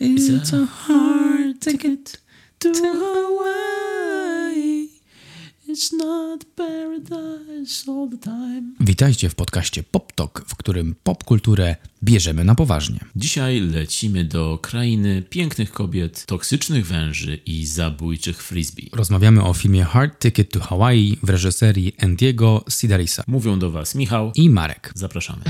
It's a hard ticket to Hawaii. It's not paradise all the time. Witajcie w podcaście Pop Talk, w którym popkulturę bierzemy na poważnie. Dzisiaj lecimy do krainy pięknych kobiet, toksycznych węży i zabójczych frisbee. Rozmawiamy o filmie Hard Ticket to Hawaii w reżyserii Andiego Sidarisa. Mówią do Was Michał i Marek. Zapraszamy.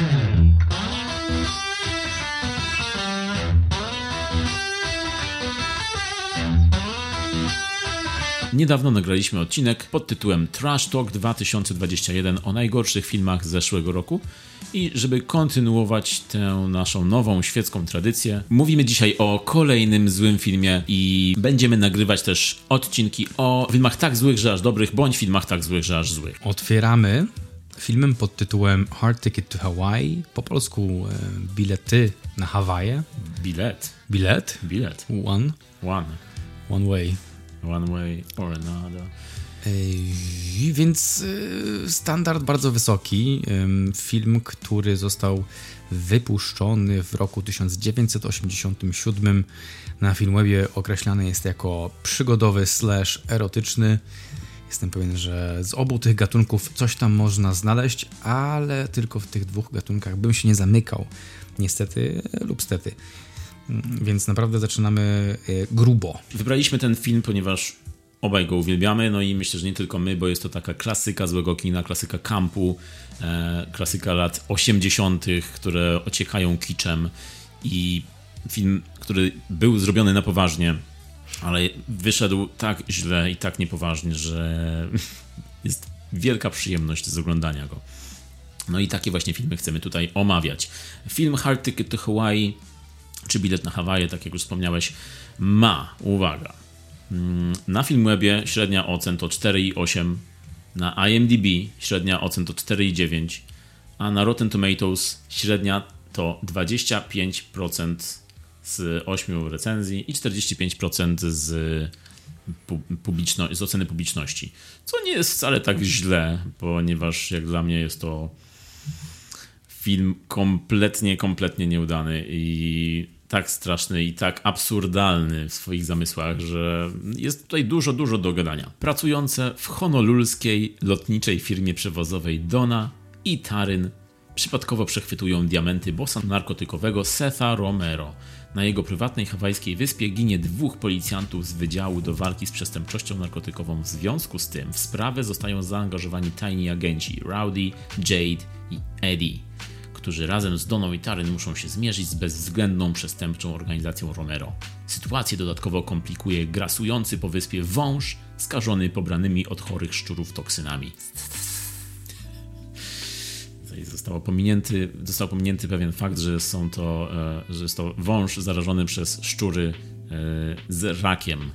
Niedawno nagraliśmy odcinek pod tytułem Trash Talk 2021 o najgorszych filmach z zeszłego roku. I żeby kontynuować tę naszą nową świecką tradycję, mówimy dzisiaj o kolejnym złym filmie i będziemy nagrywać też odcinki o filmach tak złych, że aż dobrych, bądź filmach tak złych, że aż złych. Otwieramy filmem pod tytułem Hard Ticket to Hawaii, po polsku e, bilety na Hawaje. Bilet. Bilet? Bilet. One. One. One way. One way or another. Więc y, standard bardzo wysoki. Film, który został wypuszczony w roku 1987 na Filmwebie określany jest jako przygodowy slash erotyczny. Jestem pewien, że z obu tych gatunków coś tam można znaleźć, ale tylko w tych dwóch gatunkach bym się nie zamykał. Niestety lub stety. Więc naprawdę zaczynamy y, grubo. Wybraliśmy ten film, ponieważ obaj go uwielbiamy, no i myślę, że nie tylko my, bo jest to taka klasyka złego kina, klasyka kampu, e, klasyka lat 80., które ociekają kiczem i film, który był zrobiony na poważnie, ale wyszedł tak źle i tak niepoważnie, że jest wielka przyjemność z oglądania go. No i takie właśnie filmy chcemy tutaj omawiać. Film Hard Ticket to Hawaii czy bilet na Hawaje, tak jak już wspomniałeś, ma, uwaga, mm, na Filmwebie średnia ocen to 4,8, na IMDb średnia ocen to 4,9, a na Rotten Tomatoes średnia to 25% z 8 recenzji i 45% z, publiczno- z oceny publiczności. Co nie jest wcale tak źle, ponieważ jak dla mnie jest to film kompletnie, kompletnie nieudany i tak straszny i tak absurdalny w swoich zamysłach, że jest tutaj dużo, dużo do gadania. Pracujące w honolulskiej lotniczej firmie przewozowej Dona i Taryn przypadkowo przechwytują diamenty bossa narkotykowego Setha Romero. Na jego prywatnej hawajskiej wyspie ginie dwóch policjantów z Wydziału do Walki z Przestępczością Narkotykową. W związku z tym w sprawę zostają zaangażowani tajni agenci Rowdy, Jade i Eddie którzy razem z Doną i Taryn muszą się zmierzyć z bezwzględną przestępczą organizacją Romero. Sytuację dodatkowo komplikuje grasujący po wyspie wąż skażony pobranymi od chorych szczurów toksynami. Został pominięty, został pominięty pewien fakt, że, są to, e, że jest to wąż zarażony przez szczury e, z rakiem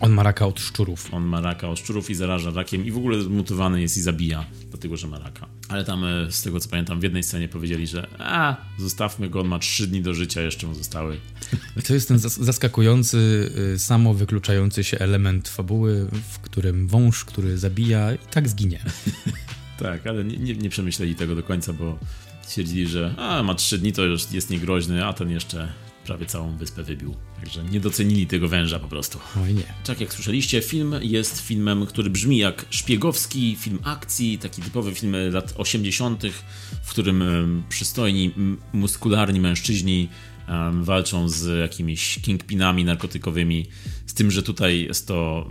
on ma raka od szczurów. On ma raka od szczurów i zaraża rakiem i w ogóle zmutowany jest i zabija, dlatego że ma raka. Ale tam, e, z tego co pamiętam, w jednej scenie powiedzieli, że a, zostawmy go, on ma trzy dni do życia, jeszcze mu zostały. To jest ten zaskakujący, y, samo wykluczający się element fabuły, w którym wąż, który zabija i tak zginie. tak, ale nie, nie, nie przemyśleli tego do końca, bo stwierdzili, że a, ma trzy dni, to już jest niegroźny, a ten jeszcze prawie całą wyspę wybił. Także nie docenili tego węża po prostu. Oj nie. Tak jak słyszeliście, film jest filmem, który brzmi jak szpiegowski film akcji, taki typowy film lat 80., w którym przystojni, muskularni mężczyźni walczą z jakimiś kingpinami narkotykowymi. Z tym, że tutaj jest to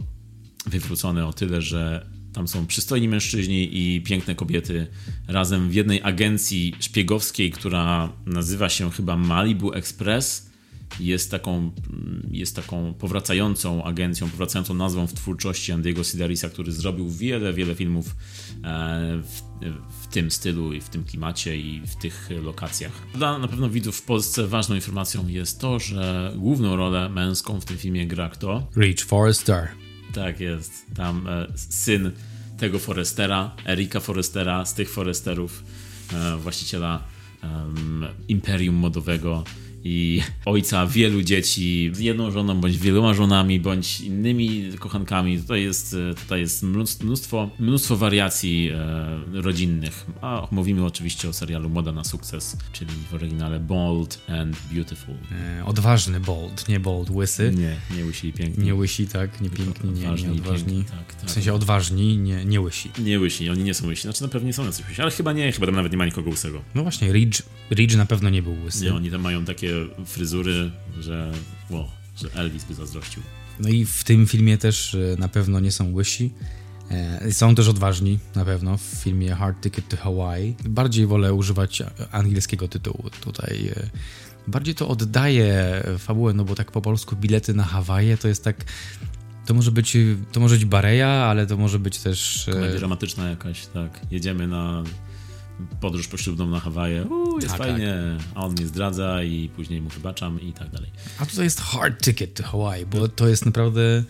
wywrócone o tyle, że tam są przystojni mężczyźni i piękne kobiety razem w jednej agencji szpiegowskiej, która nazywa się chyba Malibu Express. Jest taką, jest taką powracającą agencją, powracającą nazwą w twórczości Andiego Sidarisa, który zrobił wiele, wiele filmów e, w, w tym stylu i w tym klimacie i w tych lokacjach. Dla na pewno widzów w Polsce ważną informacją jest to, że główną rolę męską w tym filmie gra kto? Rich Forrester. Tak jest. Tam e, syn tego Forestera, Erika Forestera, z tych Foresterów, e, właściciela Imperium Modowego i ojca wielu dzieci z jedną żoną, bądź wieloma żonami, bądź innymi kochankami. Tutaj jest, tutaj jest mnóstwo, mnóstwo wariacji e, rodzinnych. A mówimy oczywiście o serialu Moda na sukces, czyli w oryginale Bold and Beautiful. E, odważny Bold, nie Bold łysy. Nie, nie łysi i piękni. Nie łysi, tak, nie piękni, nie, nie odważni. Tak, tak. W sensie odważni, nie, nie łysi. Nie łysi, oni nie są łysi. Znaczy na pewno nie są jacyś łysi, ale chyba nie, chyba tam nawet nie ma nikogo łysego. No właśnie, Ridge, Ridge na pewno nie był łysy. Nie, oni tam mają takie fryzury, że, wow, że Elvis by zazdrościł. No i w tym filmie też e, na pewno nie są łysi. E, są też odważni, na pewno, w filmie Hard Ticket to Hawaii. Bardziej wolę używać angielskiego tytułu tutaj. E, bardziej to oddaje fabułę, no bo tak po polsku bilety na Hawaje to jest tak... To może być, to może być Bareja, ale to może być też... Komedia dramatyczna jakaś, tak. Jedziemy na podróż poślubną na Hawaje, Uuu, jest tak, fajnie, tak. a on mnie zdradza i później mu wybaczam i tak dalej. A tutaj jest hard ticket to Hawaii, bo to jest naprawdę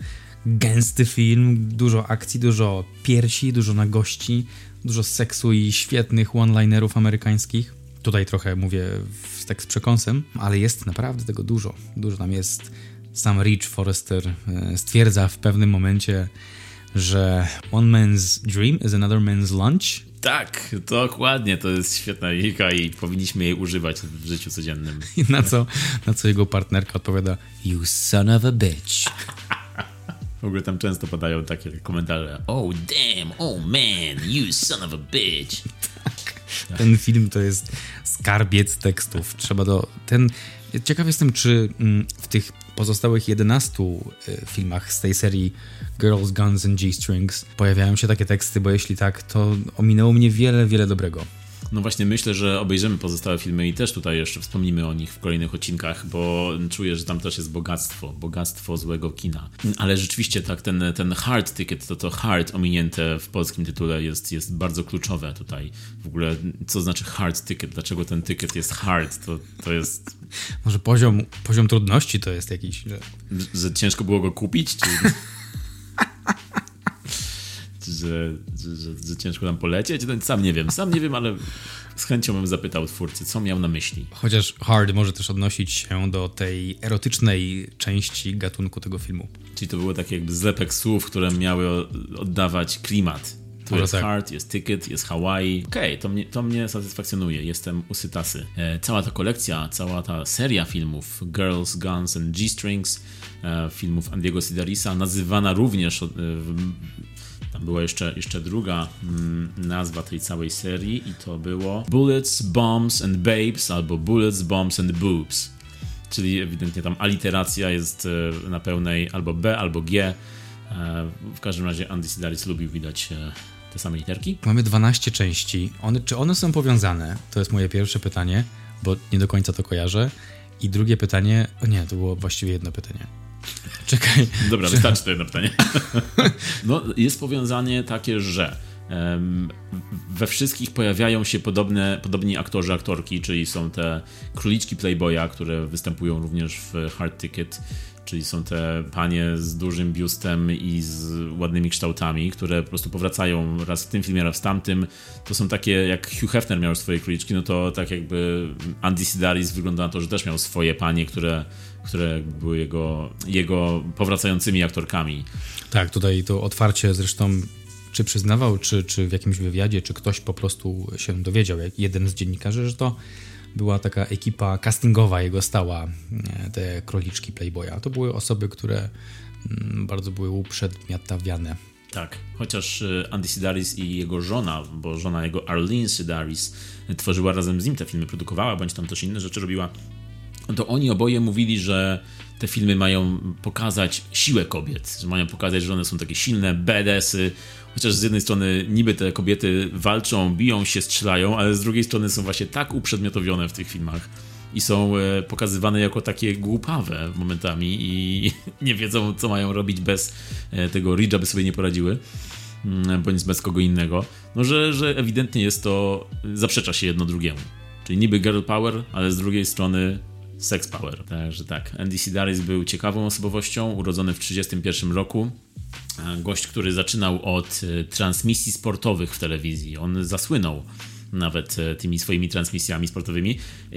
gęsty film, dużo akcji, dużo piersi, dużo nagości, dużo seksu i świetnych one-linerów amerykańskich. Tutaj trochę mówię w, tak z przekąsem, ale jest naprawdę tego dużo. Dużo tam jest. Sam Rich Forrester e, stwierdza w pewnym momencie, że one man's dream is another man's lunch. Tak, dokładnie, to jest świetna lika i powinniśmy jej używać w życiu codziennym. Na co, na co jego partnerka odpowiada You son of a bitch. W ogóle tam często padają takie komentarze Oh damn, oh man, you son of a bitch. Tak. Ten film to jest skarbiec tekstów. Trzeba do... Ten... Ciekaw jestem, czy mm, w tych pozostałych 11 y, filmach z tej serii Girls, Guns and G-Strings pojawiają się takie teksty, bo jeśli tak, to ominęło mnie wiele, wiele dobrego. No właśnie myślę, że obejrzymy pozostałe filmy i też tutaj jeszcze wspomnimy o nich w kolejnych odcinkach, bo czuję, że tam też jest bogactwo, bogactwo złego kina. Ale rzeczywiście tak, ten, ten hard ticket, to to hard ominięte w polskim tytule jest, jest bardzo kluczowe tutaj. W ogóle co znaczy hard ticket? Dlaczego ten ticket jest hard? To, to jest... Może poziom, poziom trudności to jest jakiś... Że, że ciężko było go kupić? Czy... że, że, że, że ciężko nam polecieć? No, sam nie wiem, sam nie wiem, ale z chęcią bym zapytał twórcy, co miał na myśli. Chociaż hard może też odnosić się do tej erotycznej części gatunku tego filmu. Czyli to było takie jakby zlepek słów, które miały oddawać klimat. Tu może jest tak. Hard, jest Ticket, jest Hawaii. Okej, okay, to, mnie, to mnie satysfakcjonuje. Jestem usytasy. E, cała ta kolekcja, cała ta seria filmów Girls, Guns and G-Strings, e, filmów Andiego Sidarisa, nazywana również e, była jeszcze, jeszcze druga mm, nazwa tej całej serii i to było Bullets, Bombs and Babes albo Bullets, Bombs and Boobs. Czyli ewidentnie tam aliteracja jest e, na pełnej albo B, albo G. E, w każdym razie Andy Sidaris lubił widać e, te same literki. Mamy 12 części. One, czy one są powiązane? To jest moje pierwsze pytanie, bo nie do końca to kojarzę. I drugie pytanie, o nie, to było właściwie jedno pytanie. Czekaj. Dobra, wystarczy to jedno pytanie. No, jest powiązanie takie, że we wszystkich pojawiają się podobne, podobni aktorzy, aktorki, czyli są te króliczki Playboya, które występują również w Hard Ticket, czyli są te panie z dużym biustem i z ładnymi kształtami, które po prostu powracają raz w tym filmie, raz w tamtym. To są takie, jak Hugh Hefner miał swoje króliczki, no to tak jakby Andy Sidaris wygląda na to, że też miał swoje panie, które które były jego, jego powracającymi aktorkami. Tak, tutaj to otwarcie zresztą czy przyznawał, czy, czy w jakimś wywiadzie, czy ktoś po prostu się dowiedział, jak jeden z dziennikarzy, że to była taka ekipa castingowa jego stała, e, te króliczki Playboya. To były osoby, które mm, bardzo były uprzedmiotawiane. Tak, chociaż e, Andy Sidaris i jego żona, bo żona jego Arlene Sidaris tworzyła razem z nim te filmy, produkowała, bądź tam też inne rzeczy robiła, to oni oboje mówili, że te filmy mają pokazać siłę kobiet, że mają pokazać, że one są takie silne, badassy, chociaż z jednej strony niby te kobiety walczą, biją się, strzelają, ale z drugiej strony są właśnie tak uprzedmiotowione w tych filmach i są e, pokazywane jako takie głupawe momentami i nie wiedzą, co mają robić bez e, tego Ridge'a, by sobie nie poradziły mm, bądź bez kogo innego, no że, że ewidentnie jest to, zaprzecza się jedno drugiemu. Czyli niby girl power, ale z drugiej strony Sex Power. Także tak, Andy Sidaris był ciekawą osobowością, urodzony w 1931 roku. Gość, który zaczynał od e, transmisji sportowych w telewizji. On zasłynął nawet e, tymi swoimi transmisjami sportowymi e,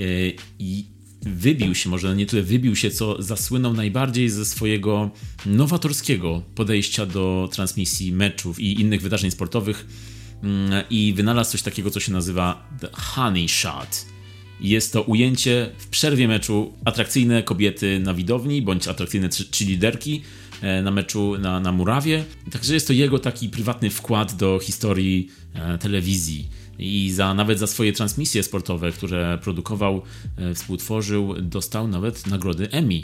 i wybił się, może nie tyle wybił się, co zasłynął najbardziej ze swojego nowatorskiego podejścia do transmisji meczów i innych wydarzeń sportowych mm, i wynalazł coś takiego, co się nazywa The Honey Shot. Jest to ujęcie w przerwie meczu atrakcyjne kobiety na widowni, bądź atrakcyjne liderki e, na meczu na, na murawie. Także jest to jego taki prywatny wkład do historii e, telewizji i za, nawet za swoje transmisje sportowe, które produkował, e, współtworzył, dostał nawet nagrody Emmy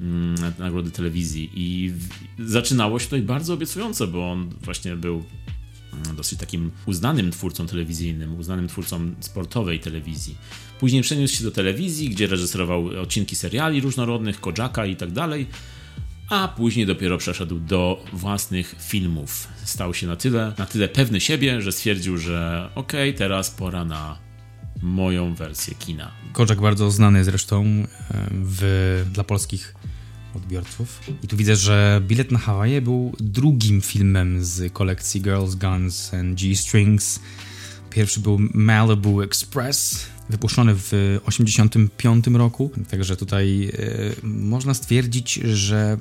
mm, nagrody telewizji i zaczynało się tutaj bardzo obiecująco, bo on właśnie był mm, dosyć takim uznanym twórcą telewizyjnym, uznanym twórcą sportowej telewizji. Później przeniósł się do telewizji, gdzie reżyserował odcinki seriali różnorodnych, Kojaka i tak dalej a później dopiero przeszedł do własnych filmów. Stał się na tyle, na tyle pewny siebie, że stwierdził, że okej, okay, teraz pora na moją wersję kina. Koczak bardzo znany zresztą e, w, dla polskich odbiorców. I tu widzę, że Bilet na Hawaje był drugim filmem z kolekcji Girls, Guns and G-Strings. Pierwszy był Malibu Express, wypuszczony w 1985 roku. Także tutaj e, można stwierdzić, że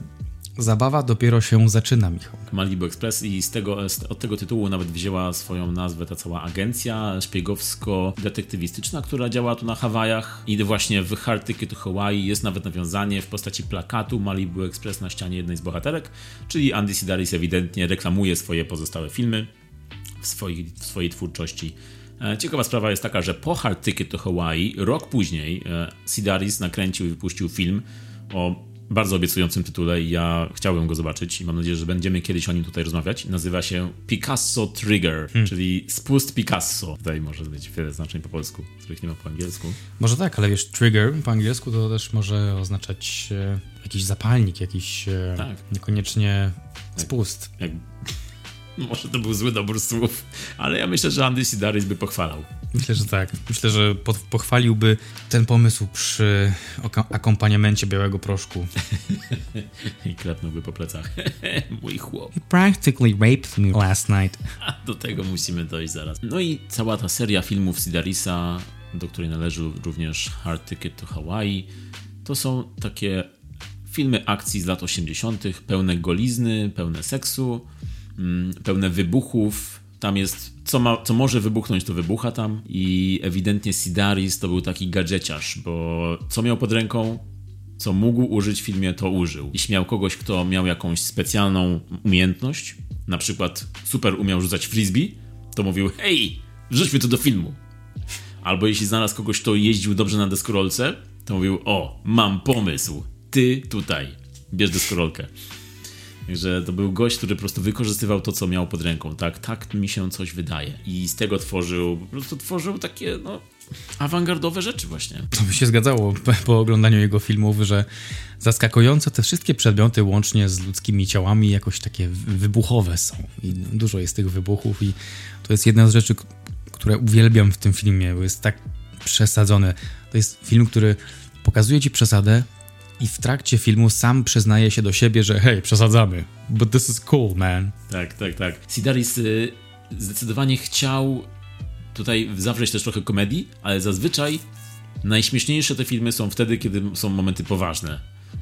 Zabawa dopiero się zaczyna, Michał. Malibu Express i z tego, od tego tytułu nawet wzięła swoją nazwę ta cała agencja szpiegowsko-detektywistyczna, która działa tu na Hawajach. I właśnie w Hard Ticket to Hawaii jest nawet nawiązanie w postaci plakatu Malibu Express na ścianie jednej z bohaterek, czyli Andy Sidaris ewidentnie reklamuje swoje pozostałe filmy w w swojej twórczości. E, ciekawa sprawa jest taka, że po Hard Ticket to Hawaii, rok później, e, Sidaris nakręcił i wypuścił film o bardzo obiecującym tytule i ja chciałbym go zobaczyć i mam nadzieję, że będziemy kiedyś o nim tutaj rozmawiać. Nazywa się Picasso Trigger, hmm. czyli spust Picasso. Tutaj może być wiele znaczeń po polsku, których nie ma po angielsku. Może tak, ale wiesz, trigger po angielsku to też może oznaczać e, jakiś zapalnik, jakiś e, tak. niekoniecznie spust. Jak, jak Może to był zły dobór słów, ale ja myślę, że Andy Sidaris by pochwalał. Myślę, że tak. Myślę, że pochwaliłby ten pomysł przy akompaniamencie białego proszku. I klepnąłby po plecach. Mój chłop. He practically raped me last night. A do tego musimy dojść zaraz. No i cała ta seria filmów Sidarisa, do której należy również Hard Ticket to Hawaii, to są takie filmy akcji z lat 80., pełne golizny, pełne seksu, pełne wybuchów. Tam jest, co, ma, co może wybuchnąć, to wybucha tam. I ewidentnie Sidaris to był taki gadżeciarz, bo co miał pod ręką, co mógł użyć w filmie, to użył. Jeśli miał kogoś, kto miał jakąś specjalną umiejętność, na przykład super umiał rzucać frisbee, to mówił: Hej, wrzućmy to do filmu. Albo jeśli znalazł kogoś, kto jeździł dobrze na deskorolce, to mówił: O, mam pomysł. Ty tutaj. Bierz deskorolkę. Że to był gość, który po prostu wykorzystywał to, co miał pod ręką. Tak, tak mi się coś wydaje. I z tego tworzył, po prostu tworzył takie, no, awangardowe rzeczy właśnie. To by się zgadzało po oglądaniu jego filmów, że zaskakująco te wszystkie przedmioty łącznie z ludzkimi ciałami jakoś takie wybuchowe są. I dużo jest tych wybuchów i to jest jedna z rzeczy, które uwielbiam w tym filmie, bo jest tak przesadzone. To jest film, który pokazuje ci przesadę, i w trakcie filmu sam przyznaje się do siebie, że hej, przesadzamy, but this is cool, man. Tak, tak, tak. Sidaris y, zdecydowanie chciał tutaj zawrzeć też trochę komedii, ale zazwyczaj najśmieszniejsze te filmy są wtedy, kiedy są momenty poważne.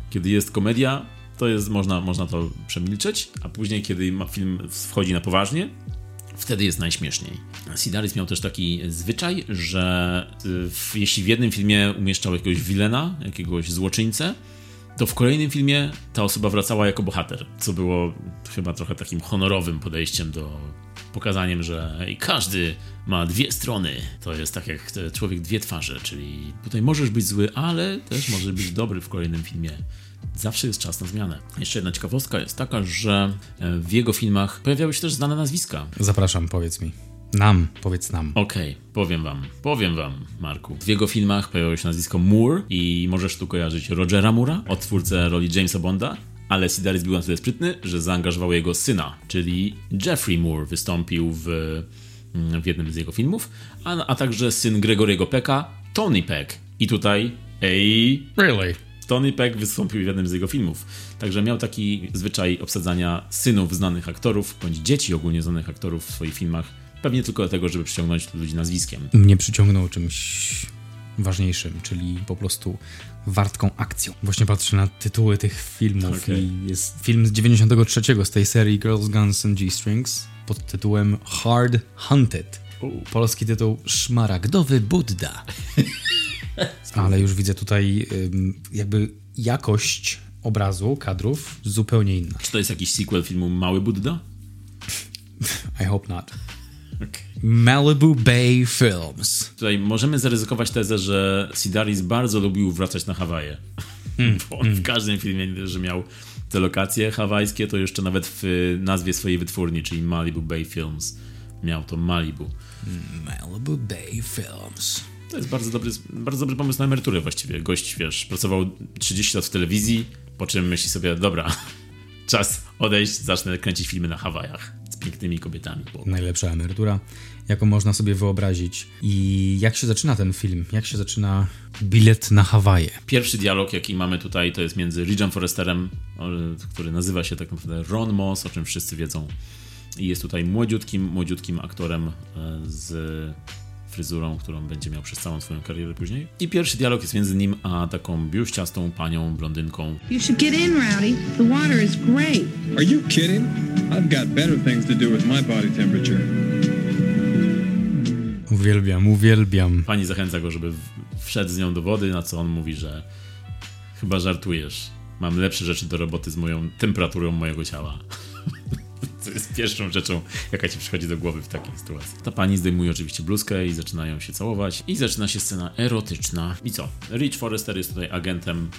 Kiedy jest komedia, to jest, można, można to przemilczeć, a później, kiedy film wchodzi na poważnie, wtedy jest najśmieszniej. Sidaris miał też taki zwyczaj, że y, w, jeśli w jednym filmie umieszczał jakiegoś wilena, jakiegoś złoczyńcę, to w kolejnym filmie ta osoba wracała jako bohater, co było chyba trochę takim honorowym podejściem do pokazaniem, że każdy ma dwie strony. To jest tak jak człowiek dwie twarze, czyli tutaj możesz być zły, ale też możesz być dobry w kolejnym filmie. Zawsze jest czas na zmianę. Jeszcze jedna ciekawostka jest taka, że e, w jego filmach pojawiały się też znane nazwiska. Zapraszam, powiedz mi. Nam, powiedz nam. Okej, okay, powiem wam, powiem wam, Marku. W jego filmach pojawiło się nazwisko Moore i możesz tu kojarzyć Rogera Moore'a, odtwórcę roli Jamesa Bonda, ale Sidaris był na tyle sprytny, że zaangażował jego syna, czyli Jeffrey Moore wystąpił w, mm, w jednym z jego filmów, a, a także syn Gregoriego Pecka, Tony Peck. I tutaj, ej... Really? Tony Peck wystąpił w jednym z jego filmów. Także miał taki zwyczaj obsadzania synów znanych aktorów, bądź dzieci ogólnie znanych aktorów w swoich filmach. Pewnie tylko dlatego, żeby przyciągnąć ludzi nazwiskiem. Mnie przyciągnął czymś ważniejszym, czyli po prostu wartką akcją. Właśnie patrzę na tytuły tych filmów okay. i jest film z 93 z tej serii Girls, Guns and G-Strings pod tytułem Hard Hunted. Polski tytuł Szmaragdowy Buddha. Ale już widzę tutaj jakby jakość obrazu, kadrów zupełnie inna. Czy to jest jakiś sequel filmu Mały Buddha? I hope not. Okay. Malibu Bay Films. Tutaj możemy zaryzykować tezę, że Sidaris bardzo lubił wracać na Hawaje. Mm, Bo on mm. w każdym filmie, że miał te lokacje hawajskie, to jeszcze nawet w nazwie swojej wytwórni, czyli Malibu Bay Films, miał to Malibu. Malibu Bay Films. To jest bardzo dobry, bardzo dobry pomysł na emeryturę właściwie. Gość, wiesz, pracował 30 lat w telewizji, po czym myśli sobie, dobra, czas odejść, zacznę kręcić filmy na Hawajach z pięknymi kobietami. Najlepsza emerytura, jaką można sobie wyobrazić. I jak się zaczyna ten film? Jak się zaczyna bilet na Hawaje? Pierwszy dialog, jaki mamy tutaj, to jest między Ridge'em Forresterem, który nazywa się tak naprawdę Ron Moss, o czym wszyscy wiedzą. I jest tutaj młodziutkim, młodziutkim aktorem e, z fryzurą, którą będzie miał przez całą swoją karierę później. I pierwszy dialog jest między nim a taką biuściastą panią blondynką. You should get in, Rowdy. The water is great. Are you kidding? I've got better things to do with my body temperature. Uwielbiam, uwielbiam. Pani zachęca go, żeby wszedł z nią do wody, na co on mówi, że chyba żartujesz. Mam lepsze rzeczy do roboty z moją temperaturą mojego ciała. Pierwszą rzeczą, jaka ci przychodzi do głowy w takiej sytuacji. Ta pani zdejmuje oczywiście bluzkę i zaczynają się całować. I zaczyna się scena erotyczna. I co? Rich Forrester jest tutaj agentem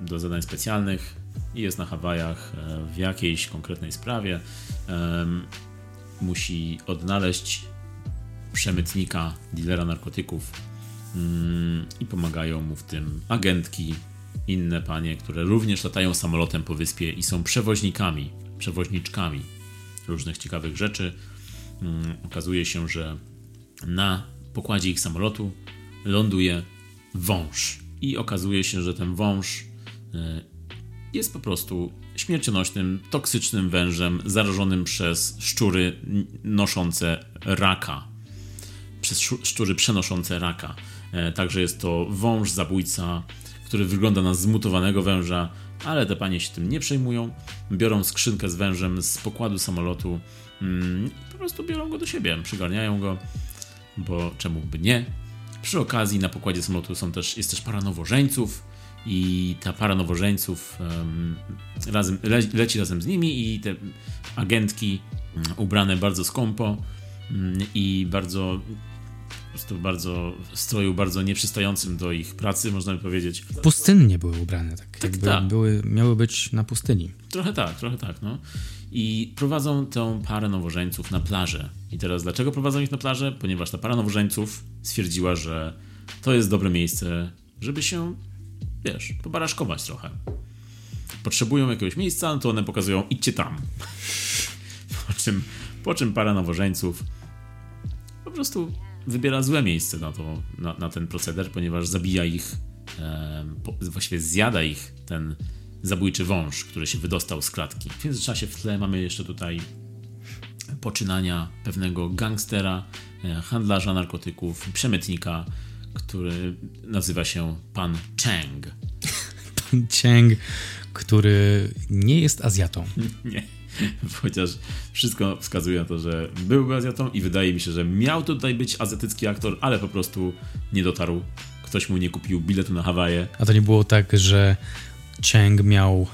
do zadań specjalnych i jest na Hawajach um, w jakiejś konkretnej sprawie. Musi odnaleźć przemytnika, dealera narkotyków mm, i pomagają mu w tym agentki, inne panie, które również latają samolotem po wyspie i są przewoźnikami przewoźniczkami różnych ciekawych rzeczy. Mm, okazuje się, że na pokładzie ich samolotu ląduje wąż. I okazuje się, że ten wąż e, jest po prostu śmiercionośnym, toksycznym wężem zarażonym przez szczury noszące raka. Przez szczury przenoszące raka. E, także jest to wąż zabójca, który wygląda na zmutowanego węża, ale te panie się tym nie przejmują. Biorą skrzynkę z wężem z pokładu samolotu mm, po prostu biorą go do siebie, przygarniają go, bo czemu by nie. Przy okazji na pokładzie samolotu są też, jest też para nowożeńców i ta para nowożeńców um, razem, le, leci razem z nimi i te agentki um, ubrane bardzo skąpo um, i bardzo prostu bardzo w stroju bardzo nieprzystającym do ich pracy, można by powiedzieć. Pustynnie były ubrane, tak, tak jakby tak. Były, miały być na pustyni. Trochę tak, trochę tak, no. I prowadzą tę parę nowożeńców na plażę. I teraz dlaczego prowadzą ich na plażę? Ponieważ ta para nowożeńców stwierdziła, że to jest dobre miejsce, żeby się, wiesz, pobaraszkować trochę. Potrzebują jakiegoś miejsca, no to one pokazują, idźcie tam. Po czym, po czym para nowożeńców po prostu wybiera złe miejsce na, to, na, na ten proceder, ponieważ zabija ich, e, po, właściwie zjada ich ten zabójczy wąż, który się wydostał z klatki. W międzyczasie w tle mamy jeszcze tutaj poczynania pewnego gangstera, e, handlarza narkotyków, przemytnika, który nazywa się Pan Cheng. Pan Cheng, który nie jest Azjatą. nie. Chociaż wszystko wskazuje na to, że był Azjatą i wydaje mi się, że miał tutaj być azjatycki aktor, ale po prostu nie dotarł. Ktoś mu nie kupił biletu na Hawaje. A to nie było tak, że Cheng miał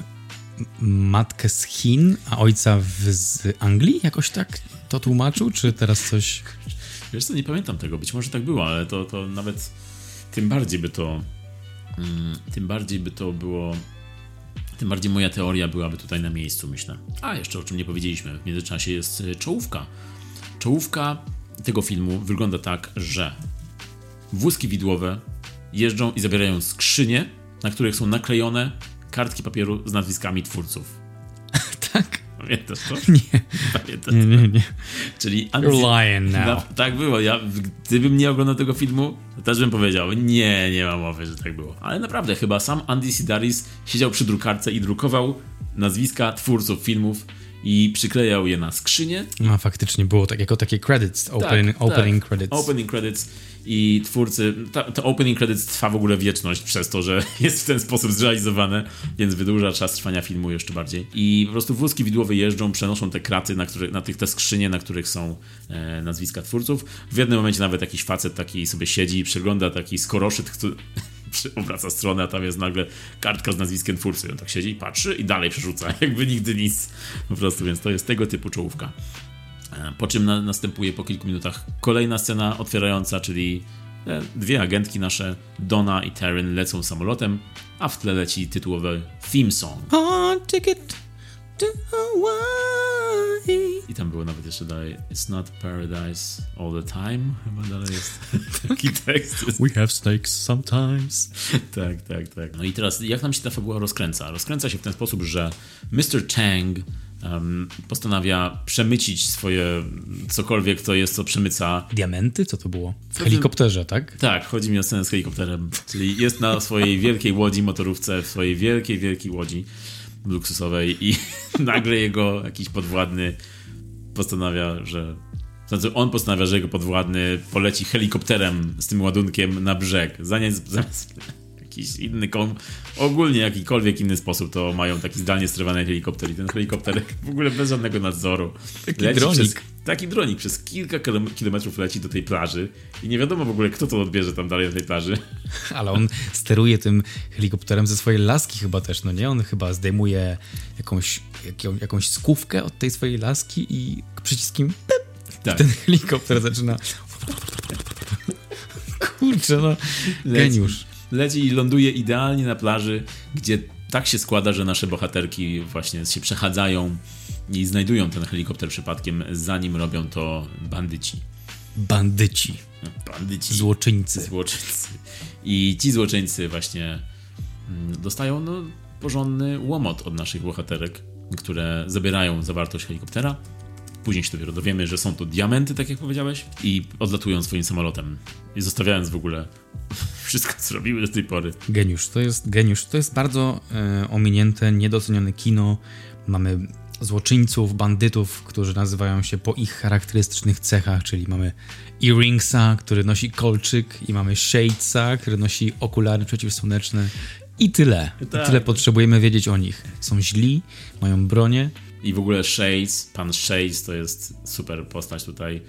matkę z Chin, a ojca w, z Anglii? Jakoś tak to tłumaczył? Czy teraz coś... Wiesz co, nie pamiętam tego. Być może tak było, ale to, to nawet tym bardziej by to... Mm, tym bardziej by to było tym bardziej moja teoria byłaby tutaj na miejscu, myślę. A jeszcze o czym nie powiedzieliśmy, w międzyczasie jest e, czołówka. Czołówka tego filmu wygląda tak, że wózki widłowe jeżdżą i zabierają skrzynie, na których są naklejone kartki papieru z nazwiskami twórców. Pamiętasz to? Nie. Pamiętasz nie, nie, nie. Czyli You're lying now. Tak było. Ja, gdybym nie oglądał tego filmu, to też bym powiedział, nie, nie ma mowy, że tak było. Ale naprawdę, chyba sam Andy Sidaris siedział przy drukarce i drukował nazwiska twórców filmów i przyklejał je na skrzynię. No faktycznie było tak, jako takie credits, opening, tak, opening tak. credits. Opening credits i twórcy, ta, to opening credits trwa w ogóle wieczność przez to, że jest w ten sposób zrealizowane, więc wydłuża czas trwania filmu jeszcze bardziej. I po prostu wózki widłowe jeżdżą, przenoszą te kraty, na, których, na tych te skrzynie, na których są e, nazwiska twórców. W jednym momencie nawet jakiś facet taki sobie siedzi i przegląda taki skoroszyt, który obraca stronę, a tam jest nagle kartka z nazwiskiem twórcy. I on tak siedzi i patrzy i dalej przerzuca, jakby nigdy nic. Po prostu, więc to jest tego typu czołówka. E, Po czym na, następuje po kilku minutach kolejna scena otwierająca, czyli e, dwie agentki nasze, Donna i Taryn, lecą samolotem, a w tle leci tytułowy theme song. On ticket to. I tam było nawet jeszcze dalej It's not paradise all the time. Chyba dalej jest taki tekst. We have snakes sometimes. tak, tak, tak. No i teraz jak nam się ta fabuła rozkręca? Rozkręca się w ten sposób, że Mr. Chang um, postanawia przemycić swoje cokolwiek to jest, co przemyca Diamenty? Co to było? W Co helikopterze, tak? Tak, chodzi mi o scenę z helikopterem. Czyli jest na swojej wielkiej łodzi, motorówce, w swojej wielkiej, wielkiej łodzi luksusowej i nagle jego jakiś podwładny postanawia, że. Znaczy on postanawia, że jego podwładny poleci helikopterem z tym ładunkiem na brzeg. Zamiast, zamiast jakiś inny kom, ogólnie jakikolwiek inny sposób, to mają taki zdalnie sterowany helikopter i ten helikopter w ogóle bez żadnego nadzoru. Taki leci dronik. Przez, taki dronik przez kilka kilom- kilometrów leci do tej plaży i nie wiadomo w ogóle, kto to odbierze tam dalej na tej plaży. Ale on steruje tym helikopterem ze swojej laski chyba też, no nie? On chyba zdejmuje jakąś, jaką, jakąś skówkę od tej swojej laski i przyciskiem Tak. ten helikopter zaczyna... Kurczę, no, geniusz. Leci i ląduje idealnie na plaży, gdzie tak się składa, że nasze bohaterki właśnie się przechadzają i znajdują ten helikopter przypadkiem, zanim robią to bandyci. Bandyci, Bandyci. złoczyńcy. Złoczyńcy. I ci złoczyńcy właśnie mm, dostają no, porządny łomot od naszych bohaterek, które zabierają zawartość helikoptera. Później się dopiero dowiemy, że są to diamenty, tak jak powiedziałeś, i odlatują swoim samolotem. I zostawiając w ogóle wszystko, co robiły do tej pory. Geniusz, to jest geniusz. To jest bardzo e, ominięte, niedocenione kino. Mamy złoczyńców, bandytów, którzy nazywają się po ich charakterystycznych cechach, czyli mamy Earringsa, który nosi kolczyk i mamy Shadesa, który nosi okulary przeciwsłoneczne i tyle. I Tak. tyle potrzebujemy wiedzieć o nich. Są źli, mają bronię. I w ogóle Shades, pan Shades to jest super postać tutaj,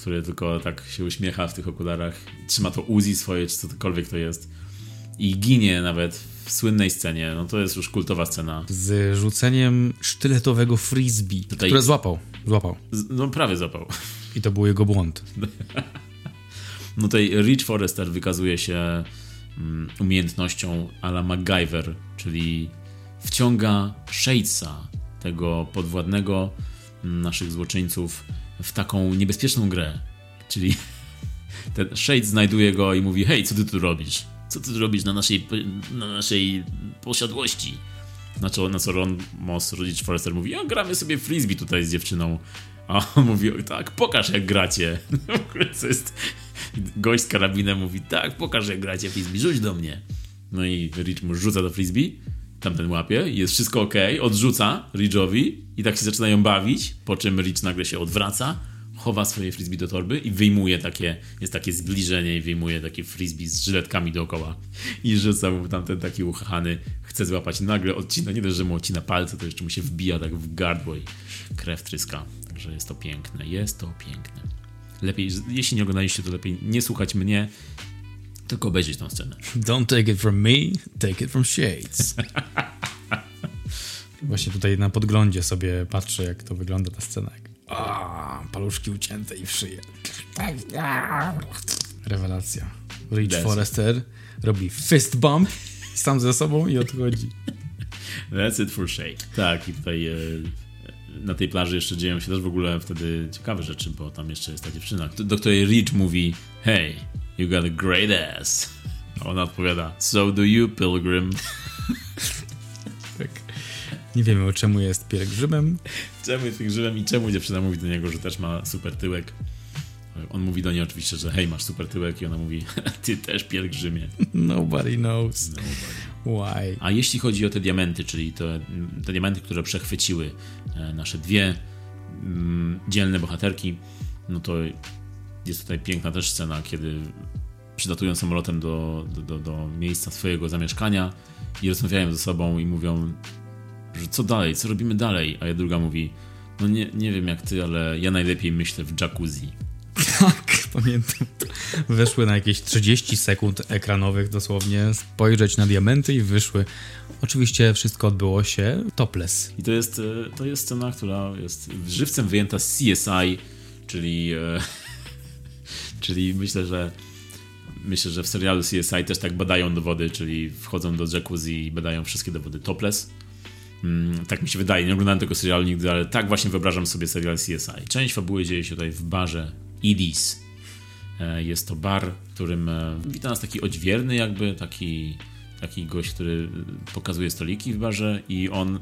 który tylko tak się uśmiecha w tych okularach, trzyma to Uzi swoje, czy cokolwiek to jest. I ginie nawet w słynnej scenie, no to jest już kultowa scena. Z rzuceniem sztyletowego frisbee, Tutaj- które złapał. Złapał. No prawie zapał. I to był jego błąd. No tutaj Rich Forrester wykazuje się mm, umiejętnością ala MacGyver, czyli wciąga Shadesa, tego podwładnego mm, naszych złoczyńców, w taką niebezpieczną grę. Czyli ten Shade znajduje go i mówi: Hej, co ty tu robisz? Co ty tu robisz na naszej, na naszej posiadłości? Na co, na co Ron Moss, Rich Forrester mówi: Ja gramy sobie frisbee tutaj z dziewczyną. A on mówi: "Oj, Tak, pokaż jak gracie. Co jest. Gość z karabinem mówi: Tak, pokaż jak gracie frisbee, rzuć do mnie. No i Rich mu rzuca do frisbee, tamten łapie, jest wszystko ok, odrzuca Ridge'owi i tak się zaczynają bawić, po czym Ridge nagle się odwraca, chowa swoje frisbee do torby i wyjmuje takie, jest takie zbliżenie i wyjmuje takie frisbee z żyletkami dookoła i rzuca mu tamten taki uchany, chce złapać, nagle odcina, nie dość, że mu odcina palce, to jeszcze mu się wbija tak w gardło i krew tryska. Także jest to piękne, jest to piękne. Lepiej, jeśli nie oglądaliście, to lepiej nie słuchać mnie, tylko obejrzeć tą scenę. Don't take it from me, take it from Shades. Właśnie tutaj na podglądzie sobie patrzę, jak to wygląda ta scena. A, paluszki ucięte i w szyję. Rewelacja. Rich Yes. Forrester robi fist bump sam ze sobą i odchodzi. That's it for shake. Tak, i tutaj e, na tej plaży jeszcze dzieją się też w ogóle wtedy ciekawe rzeczy, bo tam jeszcze jest ta dziewczyna, do, której Rich mówi Hey, you got a great ass. A ona odpowiada So do you, pilgrim. Tak. Nie wiemy, czemu jest pielgrzymem. Czemu jest grzywem i czemu dziewczyna mówi do niego, że też ma super tyłek. On mówi do niej oczywiście, że hej, masz super tyłek i ona mówi, ty też pielgrzymie. Nobody knows. Nobody. Why? A jeśli chodzi o te diamenty, czyli te, te diamenty, które przechwyciły e, nasze dwie mm, dzielne bohaterki, no to jest tutaj piękna też scena, kiedy przylatują samolotem do, do, do, do miejsca swojego zamieszkania i rozmawiają ze sobą i mówią, że co dalej, co robimy dalej, a ja druga mówi, no nie, nie wiem jak ty, ale ja najlepiej myślę w jacuzzi. Tak, pamiętam. Weszły na jakieś 30 sekund ekranowych dosłownie, spojrzeć na diamenty i wyszły. Oczywiście wszystko odbyło się topless. I to jest, e, to jest scena, która jest żywcem wyjęta z CSI, czyli, e, czyli myślę, że myślę, że w serialu CSI też tak badają dowody, czyli wchodzą do jacuzzi i badają wszystkie dowody topless. Mm, tak mi się wydaje, nie oglądałem tego serialu nigdy, ale tak właśnie wyobrażam sobie serial CSI. Część fabuły dzieje się tutaj w barze Edis. E, jest to bar, w którym e, wita nas taki odźwierny jakby, taki, taki gość, który pokazuje stoliki w barze i on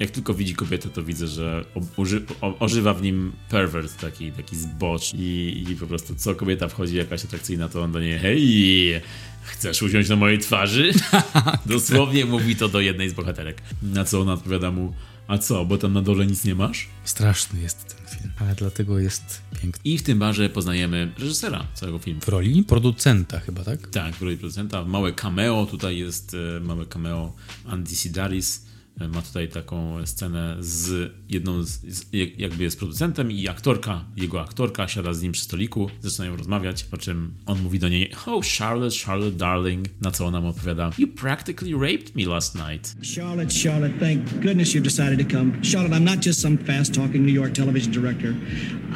jak tylko widzi kobietę, to widzę, że oży, ożywa w nim pervert, taki, taki zbocz i, i po prostu co kobieta wchodzi jakaś atrakcyjna, to on do niej hej, chcesz usiąść na mojej twarzy? Dosłownie mówi to do jednej z bohaterek. Na co ona odpowiada mu, a co, bo tam na dole nic nie masz? Straszny jest ten film, ale dlatego jest piękny. I w tym barze poznajemy reżysera całego filmu. W roli producenta chyba, tak? Tak, w roli producenta. Małe cameo, tutaj jest e, małe cameo Andy Sidaris ma tutaj taką scenę z jedną, z, jakby jest producentem i aktorka, jego aktorka siada z nim przy stoliku, zaczynają rozmawiać, po czym on mówi do niej Oh Charlotte, Charlotte darling, na co ona mu odpowiada You practically raped me last night. Charlotte, Charlotte, thank goodness you decided to come. Charlotte, I'm not just some fast-talking New York television director.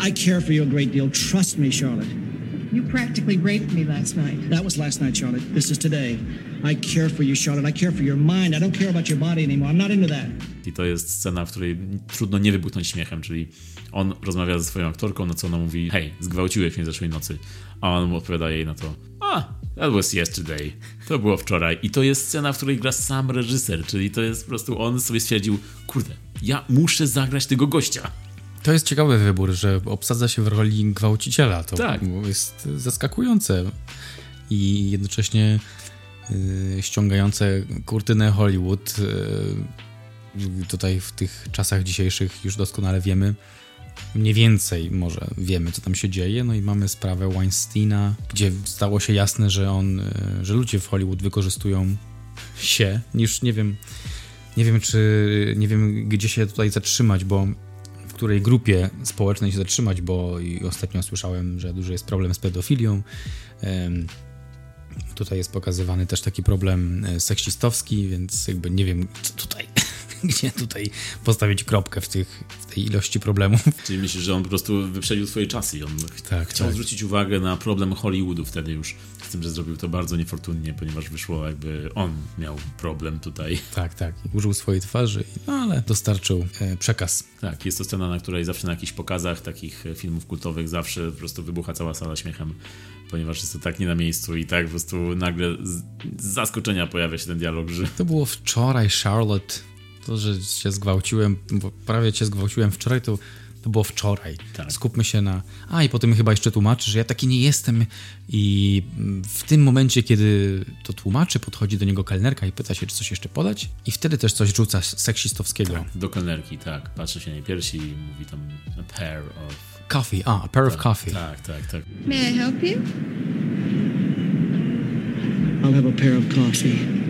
I care for you a great deal. Trust me, Charlotte. You practically raped me last night. That was last night, Charlotte. This is today. I care for you, Charlotte. I care for your mind. I don't care about your body anymore. I'm not into that. I to jest scena, w której trudno nie wybuchnąć śmiechem, czyli on rozmawia ze swoją aktorką, na co ona mówi, hej, zgwałciłeś mnie zeszłej nocy. A on mu odpowiada jej na to, a, that was yesterday. To było wczoraj. I to jest scena, w której gra sam reżyser, czyli to jest po prostu on sobie stwierdził, kurde, ja muszę zagrać tego gościa. To jest ciekawy wybór, że obsadza się w roli gwałciciela. To tak. jest zaskakujące i jednocześnie ściągające kurtynę Hollywood. Yy, tutaj w tych czasach dzisiejszych już doskonale wiemy, mniej więcej może wiemy, co tam się dzieje. No i mamy sprawę Weinsteina, gdzie stało się jasne, że on, yy, że ludzie w Hollywood wykorzystują się, niż nie wiem, nie wiem, czy nie wiem, gdzie się tutaj zatrzymać, bo której grupie społecznej się zatrzymać, bo ostatnio słyszałem, że duży jest problem z pedofilią. Tutaj jest pokazywany też taki problem e, seksistowski, więc jakby nie wiem, tutaj, gdzie tutaj postawić kropkę w, tych, w tej ilości problemów. Czyli myślisz, że on po prostu wyprzedził swoje czasy i on tak, chciał tak. zwrócić uwagę na problem Hollywoodu wtedy już tym, że zrobił to bardzo niefortunnie, ponieważ wyszło jakby on miał problem tutaj. Tak, tak. Użył swojej twarzy, no ale dostarczył e, przekaz. Tak, jest to scena, na której zawsze na jakichś pokazach takich e, filmów kultowych zawsze po prostu wybucha cała sala śmiechem, ponieważ jest to tak nie na miejscu i tak po prostu nagle z, z zaskoczenia pojawia się ten dialog, że... To było wczoraj, Charlotte. To, że cię zgwałciłem, bo prawie cię zgwałciłem wczoraj, to to było wczoraj. Tak. Skupmy się na. A i potem chyba jeszcze tłumaczy, że ja taki nie jestem. I w tym momencie, kiedy to tłumaczy, podchodzi do niego kelnerka i pyta się, czy coś jeszcze podać. I wtedy też coś rzuca seksistowskiego. Tak, do kelnerki, tak. Patrzy się na jej piersi i mówi tam a pair of. Coffee, a, a pair tak, of coffee. Tak, tak, tak. May I help you? I'll have a pair of coffee.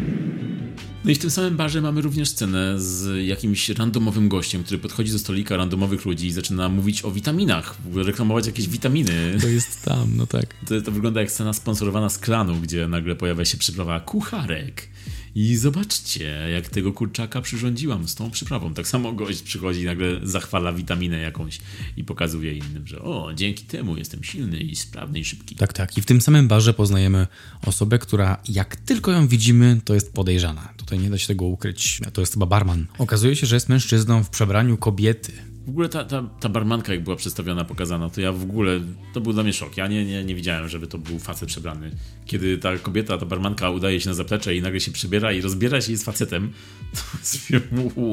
No i w tym samym barze mamy również scenę z jakimś randomowym gościem, który podchodzi do stolika randomowych ludzi i zaczyna mówić o witaminach, reklamować jakieś witaminy. To jest tam, no tak. To, to wygląda jak scena sponsorowana z klanu, gdzie nagle pojawia się przyprawa kucharek. I zobaczcie, jak tego kurczaka przyrządziłam z tą przyprawą. Tak samo gość przychodzi i nagle zachwala witaminę jakąś i pokazuje innym, że o, dzięki temu jestem silny i sprawny i szybki. Tak, tak. I w tym samym barze poznajemy osobę, która jak tylko ją widzimy, to jest podejrzana. Tutaj nie da się tego ukryć. To jest chyba barman. Okazuje się, że jest mężczyzną w przebraniu kobiety w ogóle ta, ta, ta barmanka, jak była przedstawiona, pokazana, to ja w ogóle, to był dla mnie szok. Ja nie, nie, nie widziałem, żeby to był facet przebrany. Kiedy ta kobieta, ta barmanka udaje się na zaplecze i nagle się przebiera i rozbiera się z facetem, to jest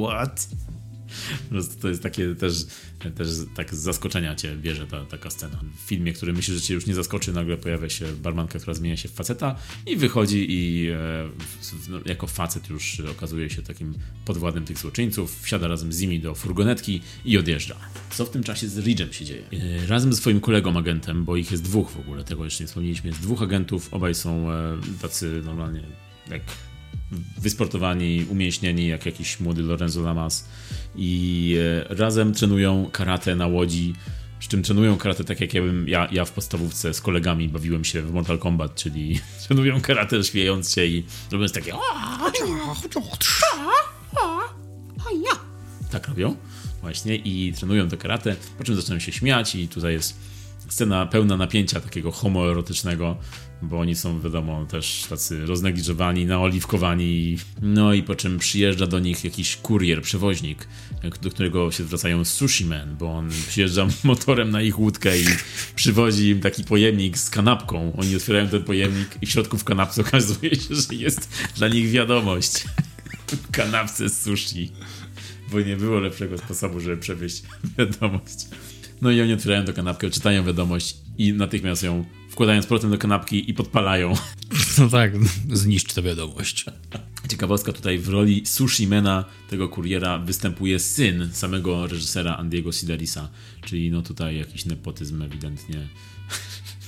what? Po prostu to jest takie też, też tak z zaskoczenia cię bierze ta, taka scena. W filmie, który myślisz, że cię już nie zaskoczy, nagle pojawia się barmanka, która zmienia się w faceta i wychodzi i e, no, jako facet już okazuje się takim podwładnym tych złoczyńców, wsiada razem z nimi do furgonetki i odjeżdża. Co w tym czasie z Ridge'em się dzieje? E, razem ze swoim kolegą agentem, bo ich jest dwóch w ogóle, tego jeszcze nie wspomnieliśmy, jest dwóch agentów, obaj są e, tacy normalnie jak wysportowani, umięśnieni, jak jakiś młody Lorenzo Lamas. I e, razem trenują karate na łodzi, przy czym trenują karate tak jak ja, bym, ja, ja w podstawówce z kolegami bawiłem się w Mortal Kombat, czyli trenują karate śmiejąc się i robiąc takie tak robią właśnie i trenują to karate, po czym zaczynają się śmiać i tutaj jest scena pełna napięcia takiego homoerotycznego, bo oni są, wiadomo, też tacy roznegliżowani, naoliwkowani. No i po czym przyjeżdża do nich jakiś kurier, przewoźnik, do którego się zwracają sushi man, bo on przyjeżdża motorem na ich łódkę i przywozi im taki pojemnik z kanapką. Oni otwierają ten pojemnik i w środku w kanapce okazuje się, że jest dla nich wiadomość. W kanapce sushi. Bo nie było lepszego sposobu, żeby przewieźć wiadomość. No i oni otwierają tę kanapkę, czytają wiadomość i natychmiast ją wkładają z powrotem do kanapki i podpalają. No tak, zniszcz tę wiadomość. Ciekawostka tutaj w roli sushimena tego kuriera występuje syn samego reżysera Andiego Sidarisa, czyli no tutaj jakiś nepotyzm ewidentnie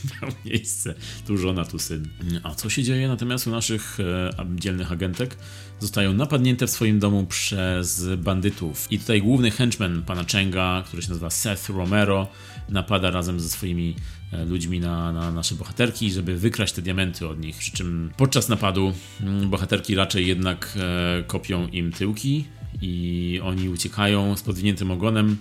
miał miejsce. Tu żona, tu syn. A co się dzieje natomiast u naszych e, dzielnych agentek? Zostają napadnięte w swoim domu przez bandytów. I tutaj główny henchman pana Chenga, który się nazywa Seth Romero, napada razem ze swoimi e, ludźmi na, na nasze bohaterki, żeby wykraść te diamenty od nich. Przy czym podczas napadu mm, bohaterki raczej jednak e, kopią im tyłki i oni uciekają z podwiniętym ogonem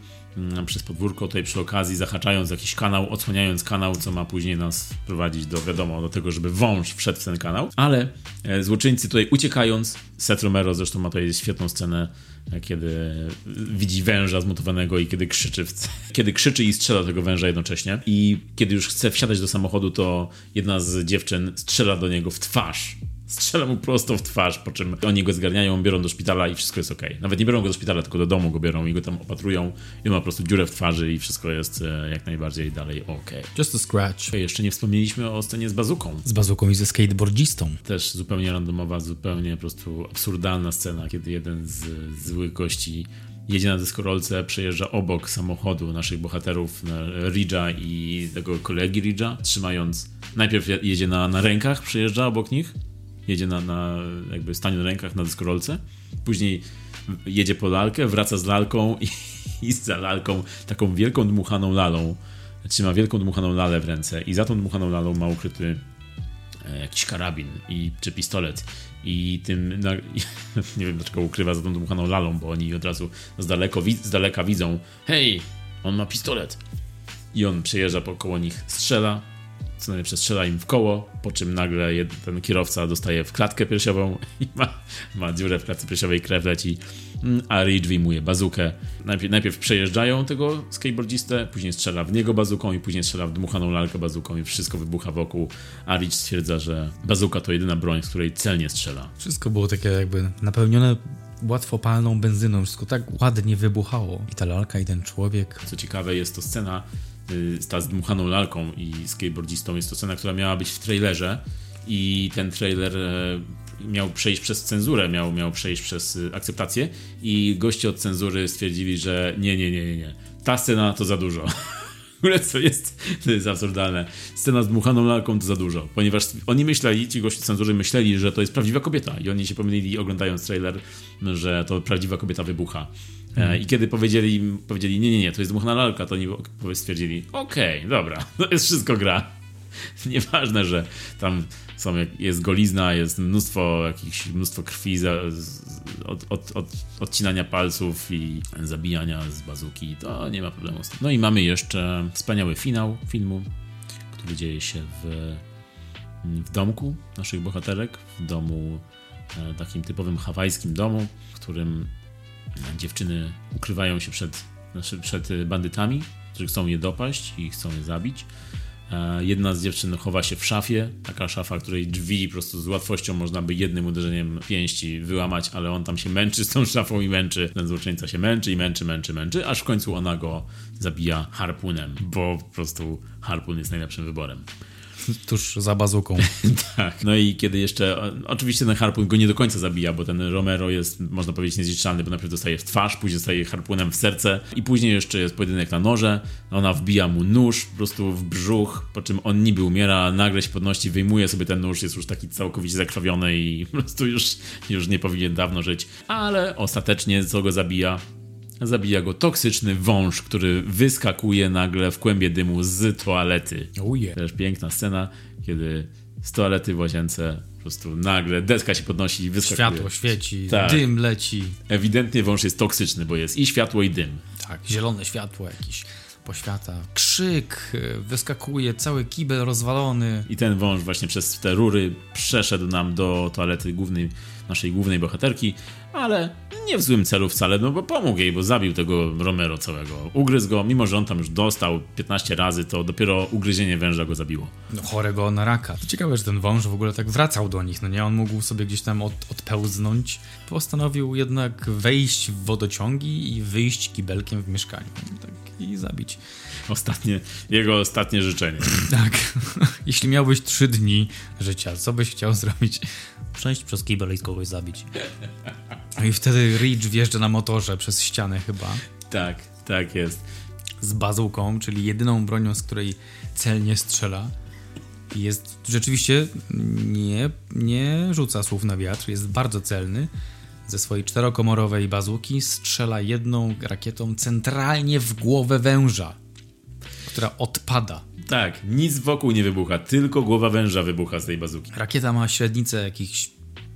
przez podwórko, tutaj przy okazji zahaczając jakiś kanał, odsłaniając kanał, co ma później nas prowadzić do, wiadomo, do tego, żeby wąż wszedł w ten kanał. Ale e, złoczyńcy tutaj uciekając, Seth Romero zresztą ma tutaj świetną scenę, e, kiedy widzi węża zmutowanego i kiedy krzyczy, kiedy krzyczy i strzela tego węża jednocześnie. I kiedy już chce wsiadać do samochodu, to jedna z dziewczyn strzela do niego w twarz strzela mu prosto w twarz, po czym oni go zgarniają, biorą do szpitala i wszystko jest ok. Nawet nie biorą go do szpitala, tylko do domu go biorą i go tam opatrują i ma po prostu dziurę w twarzy i wszystko jest e, jak najbardziej dalej ok. Just a scratch. Jeszcze nie wspomnieliśmy o scenie z bazuką. Z bazuką i ze skateboardzistą. Też zupełnie randomowa, zupełnie po prostu absurdalna scena, kiedy jeden z złych gości jedzie na deskorolce, przejeżdża obok samochodu naszych bohaterów, Ridge'a i tego kolegi Ridge'a, trzymając, najpierw jedzie na, na rękach, przejeżdża obok nich, jedzie na, na jakby stanie na rękach na deskorolce, później jedzie po lalkę, wraca z lalką i, i za lalką taką wielką dmuchaną lalą trzyma wielką dmuchaną lalę w ręce i za tą dmuchaną lalą ma ukryty e, jakiś karabin i, czy pistolet. I tym nie wiem dlaczego ukrywa za tą dmuchaną lalą, bo oni od razu z, daleko, z daleka widzą hej, on ma pistolet. I on przejeżdża po koło nich, strzela co najlepsze strzela im w koło, po czym nagle ten kierowca dostaje w klatkę piersiową i ma, ma dziurę w klatce piersiowej, krew leci, mm, a Ridge wyjmuje bazukę. Najpierw, najpierw przejeżdżają tego skateboardzistę, później strzela w niego bazuką i później strzela w dmuchaną lalkę bazuką i wszystko wybucha wokół, a Ridge stwierdza, że bazuka to jedyna broń, z której celnie strzela. Wszystko było takie jakby napełnione łatwopalną benzyną, wszystko tak ładnie wybuchało. I ta lalka, i ten człowiek. Co ciekawe, jest to scena, ta z dmuchaną lalką i skateboardzistą. Jest to scena, która miała być w trailerze i ten trailer e, miał przejść przez cenzurę, miał, miał przejść przez y, akceptację i goście od cenzury stwierdzili, że nie, nie, nie, nie, nie. Ta scena to za dużo. Co jest, to jest absurdalne. Scena z dmuchaną lalką to za dużo, ponieważ oni myśleli, ci goście cenzury myśleli, że to jest prawdziwa kobieta i oni się pomylili oglądając trailer, że to prawdziwa kobieta wybucha. Mhm. I kiedy powiedzieli, powiedzieli, nie, nie, nie, to jest dmuchana lalka, to oni stwierdzili, okej, okay, dobra, to jest wszystko gra. Nieważne, że tam są, jest golizna, jest mnóstwo jakichś, mnóstwo krwi, za, od, od, od, odcinania palców i zabijania z bazuki, to nie ma problemu z tym. No i mamy jeszcze wspaniały finał filmu, który dzieje się w, w domku naszych bohaterek, w domu, e, takim typowym hawajskim domu, w którym dziewczyny ukrywają się przed, znaczy przed bandytami, którzy chcą je dopaść i chcą je zabić. E, jedna z dziewczyn chowa się w szafie, taka szafa, której drzwi po prostu z łatwością można by jednym uderzeniem pięści wyłamać, ale on tam się męczy z tą szafą i męczy. Ten złoczyńca się męczy i męczy, męczy, męczy, aż w końcu ona go zabija harpunem, bo po prostu harpun jest najlepszym wyborem. Tuż za bazuką. tak. No i kiedy jeszcze. Oczywiście ten harpun go nie do końca zabija, bo ten Romero jest, można powiedzieć, niezniszczalny, bo najpierw dostaje w twarz, później dostaje harpunem w serce i później jeszcze jest pojedynek na noże. Ona wbija mu nóż po prostu w brzuch, po czym on niby umiera, nagle się podnosi, wyjmuje sobie ten nóż, jest już taki całkowicie zakrwawiony i po prostu już, już nie powinien dawno żyć. Ale ostatecznie co go zabija? Zabija go toksyczny wąż, który wyskakuje nagle w kłębie dymu z toalety. Oh yeah. Też piękna scena, kiedy z toalety w łazience po prostu nagle deska się podnosi i wyskakuje. Światło świeci, Tak. dym leci. Ewidentnie wąż jest toksyczny, bo jest i światło, i dym. Tak, zielone światło jakieś poświata. Krzyk, y, wyskakuje, cały kibel rozwalony. I ten wąż właśnie przez te rury przeszedł nam do toalety głównej, naszej głównej bohaterki, ale nie w złym celu wcale, no bo pomógł jej, bo zabił tego Romero całego. Ugryzł go, mimo że on tam już dostał 15 razy, to dopiero ugryzienie węża go zabiło. No, chorego na raka. To ciekawe, że ten wąż w ogóle tak wracał do nich, no nie? On mógł sobie gdzieś tam od, odpełznąć. Postanowił jednak wejść w wodociągi i wyjść kibelkiem w mieszkaniu. Tak, I zabić. Ostatnie, jego ostatnie życzenie. Tak. Jeśli miałbyś trzy dni życia, co byś chciał zrobić? Przejść przez kibel i kogoś zabić. I wtedy Ridge wjeżdża na motorze przez ścianę chyba. tak, tak jest. z bazuką, czyli jedyną bronią, z której celnie strzela. I Jest rzeczywiście nie, nie rzuca słów na wiatr, jest bardzo celny. Ze swojej czterokomorowej bazuki strzela jedną rakietą centralnie w głowę węża, która odpada. Tak, nic wokół nie wybucha, tylko głowa węża wybucha z tej bazuki. Rakieta ma średnicę jakichś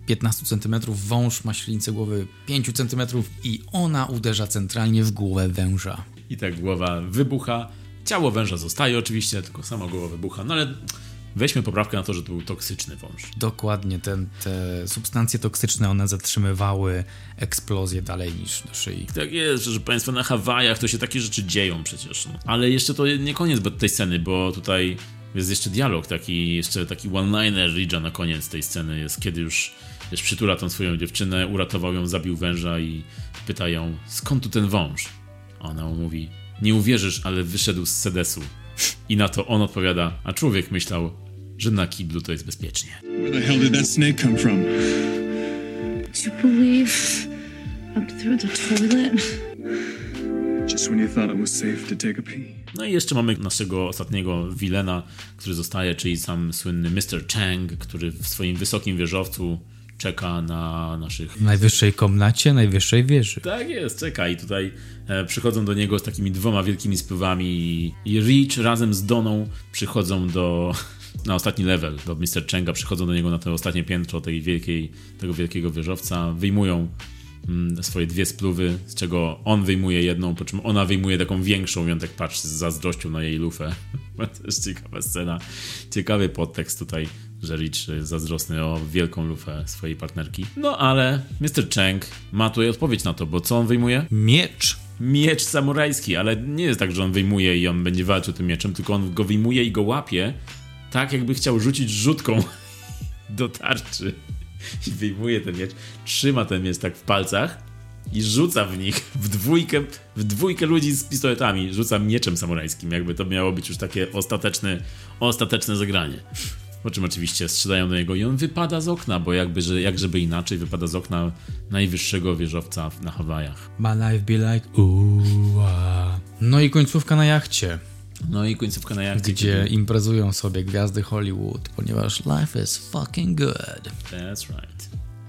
15 cm, wąż ma średnicę głowy 5 cm i ona uderza centralnie w głowę węża. I tak głowa wybucha. Ciało węża zostaje oczywiście, tylko sama głowa wybucha. No ale weźmy poprawkę na to, że to był toksyczny wąż. Dokładnie, ten, te substancje toksyczne, one zatrzymywały eksplozję dalej niż do szyi. Tak jest, że Państwo na Hawajach to się takie rzeczy dzieją przecież. No. Ale jeszcze to nie koniec tej sceny, bo tutaj jest jeszcze dialog, taki jeszcze taki one-liner Ridge'a na koniec tej sceny jest, kiedy już wiesz, przytula tą swoją dziewczynę, uratował ją, zabił węża i pyta ją, skąd tu ten wąż? A ona mu mówi, nie uwierzysz, ale wyszedł z sedesu. I na to on odpowiada, a człowiek myślał, że na kiblu to jest bezpiecznie. Where the hell did that snake come from? Did you believe up through the toilet? Just when you thought it was safe to take a pee. No i jeszcze mamy naszego ostatniego wilena, który zostaje, czyli sam słynny Mr. Chang, który w swoim wysokim wieżowcu czeka na naszych W najwyższej komnacie, najwyższej wieży. Tak jest, czeka i tutaj e, przychodzą do niego z takimi dwoma wielkimi spływami i, i Rich razem z Doną przychodzą do na ostatni level, do Mr. Chenga, przychodzą do niego na to ostatnie piętro tej wielkiej, tego wielkiego wieżowca, wyjmują mm, swoje dwie spluwy, z czego on wyjmuje jedną, po czym ona wyjmuje taką większą i on tak patrzy z zazdrością na jej lufę. to jest ciekawa scena. Ciekawy podtekst tutaj, że Rich jest zazdrosny o wielką lufę swojej partnerki. No ale Mr. Cheng ma tutaj odpowiedź na to, bo co on wyjmuje? Miecz. miecz samurajski, ale nie jest tak, że on wyjmuje i on będzie walczył tym mieczem, tylko on go wyjmuje i go łapie, tak jakby chciał rzucić rzutką do tarczy. I wyjmuje ten miecz, trzyma ten miecz tak w palcach i rzuca w nich w dwójkę, w dwójkę ludzi z pistoletami. Rzuca mieczem samurajskim, jakby to miało być już takie ostateczne, ostateczne zagranie. Po czym oczywiście strzelają do niego i on wypada z okna, bo jakby, że, jak żeby inaczej, wypada z okna najwyższego wieżowca na Hawajach. My life be like ooh, ah. No i końcówka na jachcie, No i końcówka na jachcie. gdzie imprezują sobie gwiazdy Hollywood, ponieważ life is fucking good. That's right.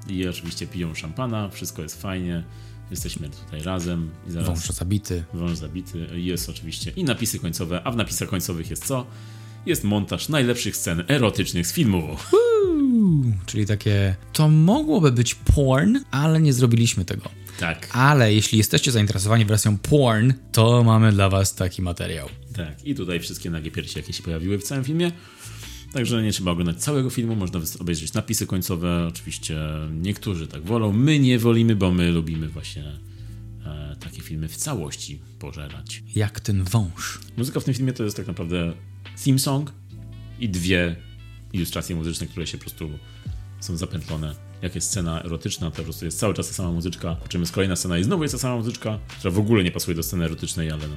I oczywiście piją szampana, wszystko jest fajnie, jesteśmy tutaj razem i zaraz Wąż zabity. wąż zabity. Jest oczywiście i napisy końcowe, a w napisach końcowych jest co? Jest montaż najlepszych scen erotycznych z filmu. Czyli takie, to mogłoby być porn, ale nie zrobiliśmy tego. Tak, Ale jeśli jesteście zainteresowani wersją porn, to mamy dla was taki materiał. tak. I tutaj wszystkie nagie piersi, jakie się pojawiły w całym filmie. Także nie trzeba oglądać całego filmu, można obejrzeć napisy końcowe. Oczywiście niektórzy tak wolą. My nie wolimy, bo my lubimy właśnie e, takie filmy w całości pożerać. Jak ten wąż. Muzyka w tym filmie to jest tak naprawdę theme song i dwie ilustracje muzyczne, które się po prostu są zapętlone. Jak jest scena erotyczna, to po prostu jest cały czas ta sama muzyczka, po czym jest kolejna scena i znowu jest ta sama muzyczka, która w ogóle nie pasuje do sceny erotycznej, ale no,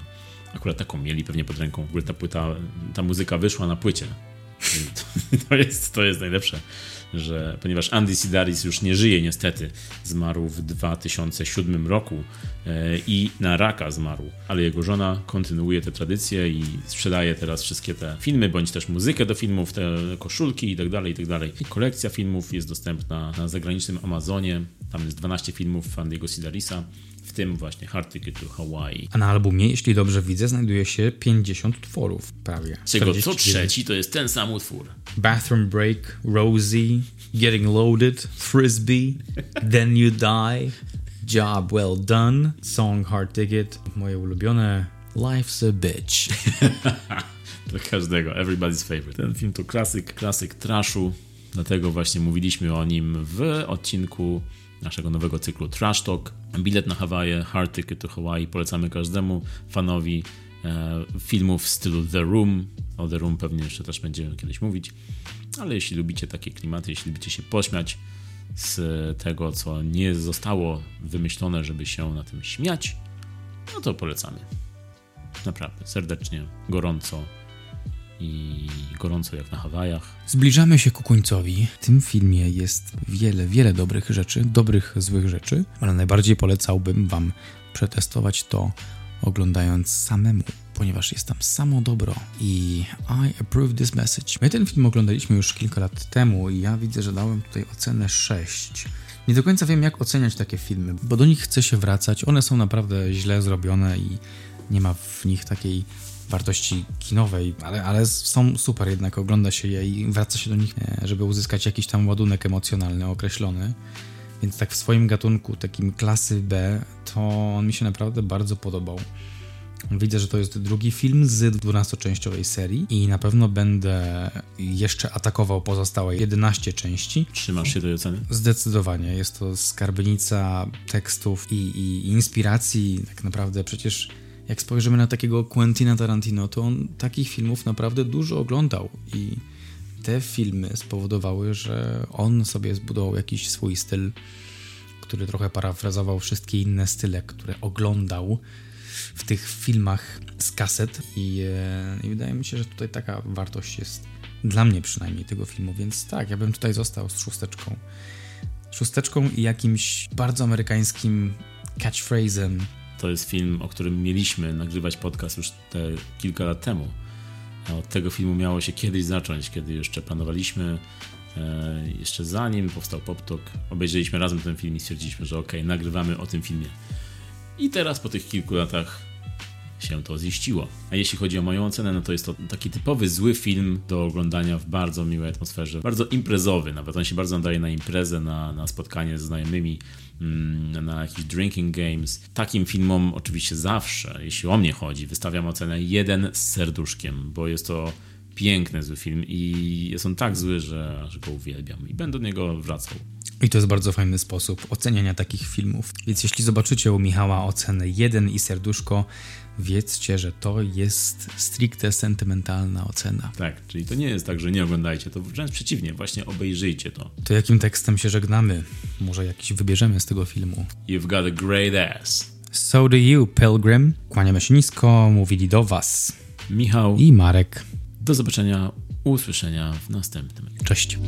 akurat taką mieli pewnie pod ręką. W ogóle ta płyta, ta muzyka wyszła na płycie. To, jest, to jest najlepsze, że ponieważ Andy Sidaris już nie żyje niestety, zmarł w 2007 roku e, i na raka zmarł, ale jego żona kontynuuje te tradycje i sprzedaje teraz wszystkie te filmy, bądź też muzykę do filmów, te koszulki i tak dalej, i tak dalej. Kolekcja filmów jest dostępna na zagranicznym Amazonie, tam jest 12 filmów Andy'ego Sidarisa, w tym właśnie Hard Ticket to Hawaii. A na albumie, jeśli dobrze widzę, znajduje się 50 utworów prawie. Z czego co 49. trzeci to jest ten sam utwór. Bathroom Break, Rosie, Getting Loaded, Frisbee, Then You Die, Job Well Done, Song Hard Ticket, moje ulubione Life's a Bitch. Dla każdego, everybody's favorite. Ten film to klasyk, klasyk trashu, dlatego właśnie mówiliśmy o nim w odcinku naszego nowego cyklu Trash Talk. Bilet na Hawaje, Hard Ticket to Hawaii polecamy każdemu fanowi e, filmów w stylu The Room. O The Room pewnie jeszcze też będziemy kiedyś mówić, ale jeśli lubicie takie klimaty, jeśli lubicie się pośmiać z tego, co nie zostało wymyślone, żeby się na tym śmiać, no to polecamy. Naprawdę, serdecznie, gorąco i gorąco jak na Hawajach. Zbliżamy się ku końcowi. W tym filmie jest wiele, wiele dobrych rzeczy, dobrych, złych rzeczy, ale najbardziej polecałbym Wam przetestować to oglądając samemu, ponieważ jest tam samo dobro i I approve this message. My ten film oglądaliśmy już kilka lat temu i ja widzę, że dałem tutaj ocenę 6. Nie do końca wiem, jak oceniać takie filmy, bo do nich chce się wracać. One są naprawdę źle zrobione i nie ma w nich takiej wartości kinowej, ale, ale są super jednak, ogląda się je i wraca się do nich, żeby uzyskać jakiś tam ładunek emocjonalny określony. Więc tak w swoim gatunku, takim klasy B, to on mi się naprawdę bardzo podobał. Widzę, że to jest drugi film z 12-częściowej serii i na pewno będę jeszcze atakował pozostałe 11 części. Trzymasz się tej oceny? Zdecydowanie. Jest to skarbnica tekstów i, i inspiracji. Tak naprawdę przecież jak spojrzymy na takiego Quentina Tarantino, to on takich filmów naprawdę dużo oglądał i te filmy spowodowały, że on sobie zbudował jakiś swój styl, który trochę parafrazował wszystkie inne style, które oglądał w tych filmach z kaset i, e, i wydaje mi się, że tutaj taka wartość jest dla mnie przynajmniej tego filmu, więc tak, ja bym tutaj został z szósteczką. Szósteczką i jakimś bardzo amerykańskim catchphrase'em, To jest film, o którym mieliśmy nagrywać podcast już te kilka lat temu. A od tego filmu miało się kiedyś zacząć, kiedy jeszcze planowaliśmy, e, jeszcze zanim powstał PopTalk, obejrzeliśmy razem ten film i stwierdziliśmy, że okej, nagrywamy o tym filmie. I teraz po tych kilku latach się to ziściło. A jeśli chodzi o moją ocenę, no to jest to taki typowy zły film do oglądania w bardzo miłej atmosferze, bardzo imprezowy, nawet on się bardzo nadaje na imprezę, na, na spotkanie ze znajomymi, mm, na jakieś drinking games. Takim filmom oczywiście zawsze, jeśli o mnie chodzi, wystawiam ocenę jeden z serduszkiem, bo jest to piękny zły film i jest on tak zły, że, że go uwielbiam i będę do niego wracał. I to jest bardzo fajny sposób oceniania takich filmów. Więc jeśli zobaczycie u Michała ocenę 1 i serduszko, wiedzcie, że to jest stricte sentymentalna ocena. Tak, czyli to nie jest tak, że nie oglądajcie, to wręcz przeciwnie, właśnie obejrzyjcie to. To jakim tekstem się żegnamy? Może jakiś wybierzemy z tego filmu. You've got a great ass. So do you, Pilgrim. Kłaniamy się nisko, mówili do was. Michał, I Marek. do zobaczenia, usłyszenia w następnym. Cześć.